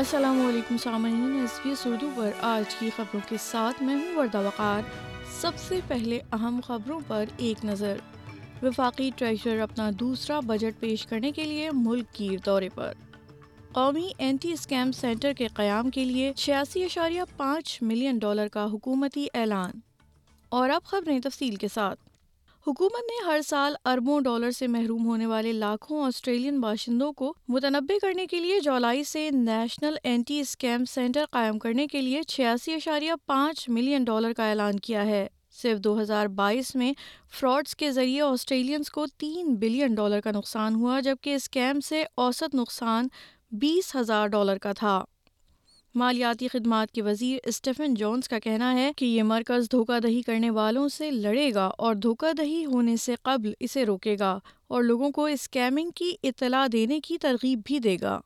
السلام علیکم سامعین ایس بی ایس اردو پر آج کی خبروں کے ساتھ میں ہوں وردہ وقار سب سے پہلے اہم خبروں پر ایک نظر وفاقی ٹریجر اپنا دوسرا بجٹ پیش کرنے کے لیے ملک کی دورے پر قومی اینٹی اسکیم سینٹر کے قیام کے لیے چھیاسی اشاریہ پانچ ملین ڈالر کا حکومتی اعلان اور اب خبریں تفصیل کے ساتھ حکومت نے ہر سال اربوں ڈالر سے محروم ہونے والے لاکھوں آسٹریلین باشندوں کو متنوع کرنے کے لیے جولائی سے نیشنل اینٹی اسکیم سینٹر قائم کرنے کے لیے چھیاسی اشاریہ پانچ ملین ڈالر کا اعلان کیا ہے صرف دو ہزار بائیس میں فراڈز کے ذریعے آسٹریلینس کو تین بلین ڈالر کا نقصان ہوا جبکہ اسکیم سے اوسط نقصان بیس ہزار ڈالر کا تھا مالیاتی خدمات کے وزیر اسٹیفن جونز کا کہنا ہے کہ یہ مرکز دھوکہ دہی کرنے والوں سے لڑے گا اور دھوکہ دہی ہونے سے قبل اسے روکے گا اور لوگوں کو اسکیمنگ کی اطلاع دینے کی ترغیب بھی دے گا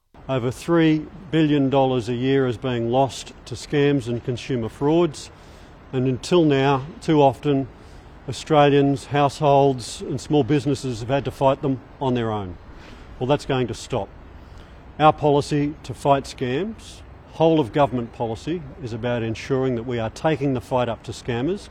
Whole of government policy is about ensuring that we are taking the fight up to scammers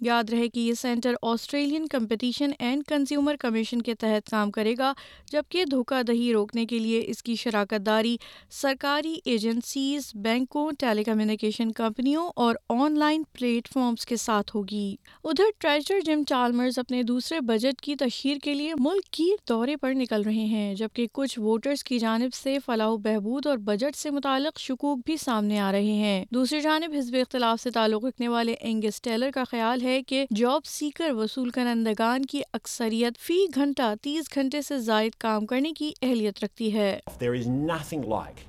یاد رہے کہ یہ centre Australian competition and consumer commission کے تحت کام کرے گا جبکہ دھوکہ دہی روکنے کے لیے اس کی شراکت داری سرکاری ایجنسیز بینکوں ٹیلی کمیونیکیشن کمپنیوں اور آن لائن پلیٹ فارمز کے ساتھ ہوگی ادھر ٹریجر جم چالمرز اپنے دوسرے بجٹ کی تشہیر کے لیے ملک کی دورے پر نکل رہے ہیں جبکہ کچھ ووٹرز کی جانب سے فلاح و بہبود اور بجٹ سے متعلق شکوک بھی سامنے آ رہے ہیں دوسری جانب اختلاف سے تعلق رکھنے والے اینگس ٹیلر کا خیال ہے کہ جاب سیکر وصول کنندگان کی اکثریت فی گھنٹہ تیس گھنٹے سے زائد کام کرنے کی اہلیت رکھتی ہے There is nothing like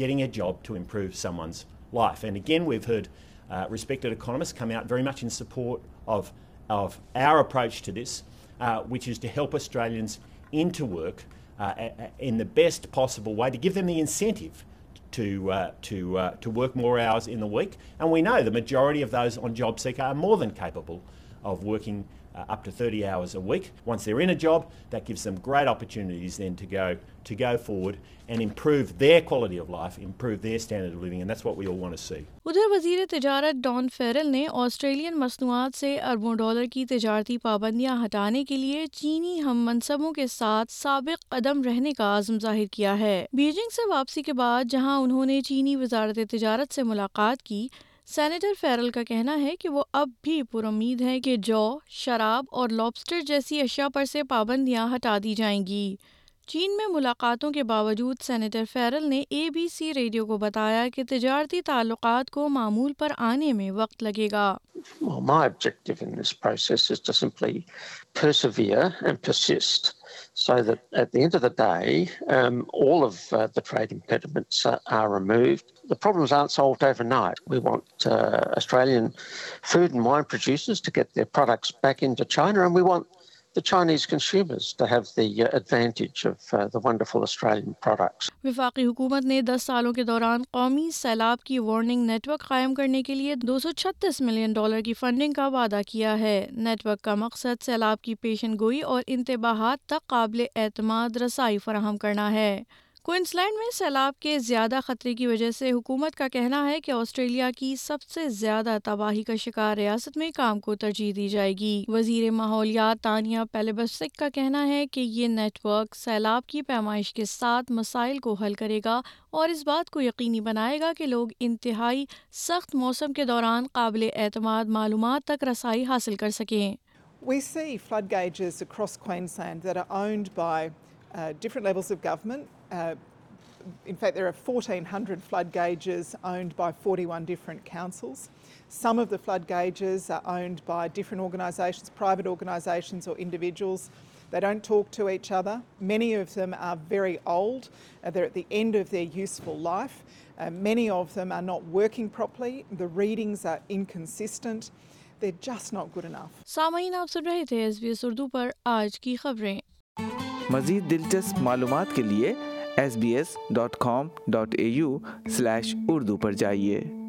getting a job to improve someone's life. And again, we've heard uh, respected economists come out very much in support of, of our approach to this, uh, which is to help Australians into work uh, in the best possible way to give them the incentive majority of the of of of working uh, up to to to to 30 hours a a week. Once they're in job, that gives them great opportunities then go go forward and and improve improve their their quality life, standard living that's what we all want see. تجارت Don Farrell نے Australian مصنوعات سے اربوں dollar کی تجارتی پابندیاں ہٹانے کے لیے چینی ہم منصبوں کے ساتھ سابق قدم رہنے کا عزم ظاہر کیا ہے بیجنگ سے واپسی کے بعد جہاں انہوں نے چینی وزارت تجارت سے ملاقات کی سینیٹر فیرل کا کہنا ہے کہ وہ اب بھی پر امید ہے کہ جو شراب اور لوبسٹر جیسی اشیاء پر سے پابندیاں ہٹا دی جائیں گی چین میں ملاقاتوں کے باوجود سینیٹر فیرل نے اے بی سی ریڈیو کو بتایا کہ تجارتی تعلقات کو معمول پر آنے میں وقت لگے گا well, so that at the end of the day, um, all of uh, the trade impediments uh, are removed. The problems aren't solved overnight. We want uh, Australian food and wine producers to get their products back into China and we want وفاقی حکومت نے دس سالوں کے دوران قومی سیلاب کی warning net work قائم کرنے کے لیے دو سو چھتیس ملین ڈالر کی فنڈنگ کا وعدہ کیا ہے نیٹ ورک کا مقصد سیلاب کی پیشن گوئی اور انتباہات تک قابل اعتماد رسائی فراہم کرنا ہے کوئنسلینڈ میں سیلاب کے زیادہ خطرے کی وجہ سے حکومت کا کہنا ہے کہ آسٹریلیا کی سب سے زیادہ تباہی کا شکار ریاست میں کام کو ترجیح دی جائے گی وزیر ماحولیات تانیہ پیلبسک کا کہنا ہے کہ یہ نیٹ ورک سیلاب کی پیمائش کے ساتھ مسائل کو حل کرے گا اور اس بات کو یقینی بنائے گا کہ لوگ انتہائی سخت موسم کے دوران قابل اعتماد معلومات تک رسائی حاصل کر سکیں uh, in fact, there are 1,400 flood gauges owned by 41 different councils. Some of the flood gauges are owned by different organisations, private organisations or individuals. They don't talk to each other. Many of them are very old. Uh, they're at the end of their useful life. Uh, many of them are not working properly. The readings are inconsistent. They're just not good enough. سامعین آپ سن رہے تھے S B S Urdu پر آج کی خبریں مزید دلچسپ معلومات کے لیے S B S dot com dot A U slash Urdu پر جائیے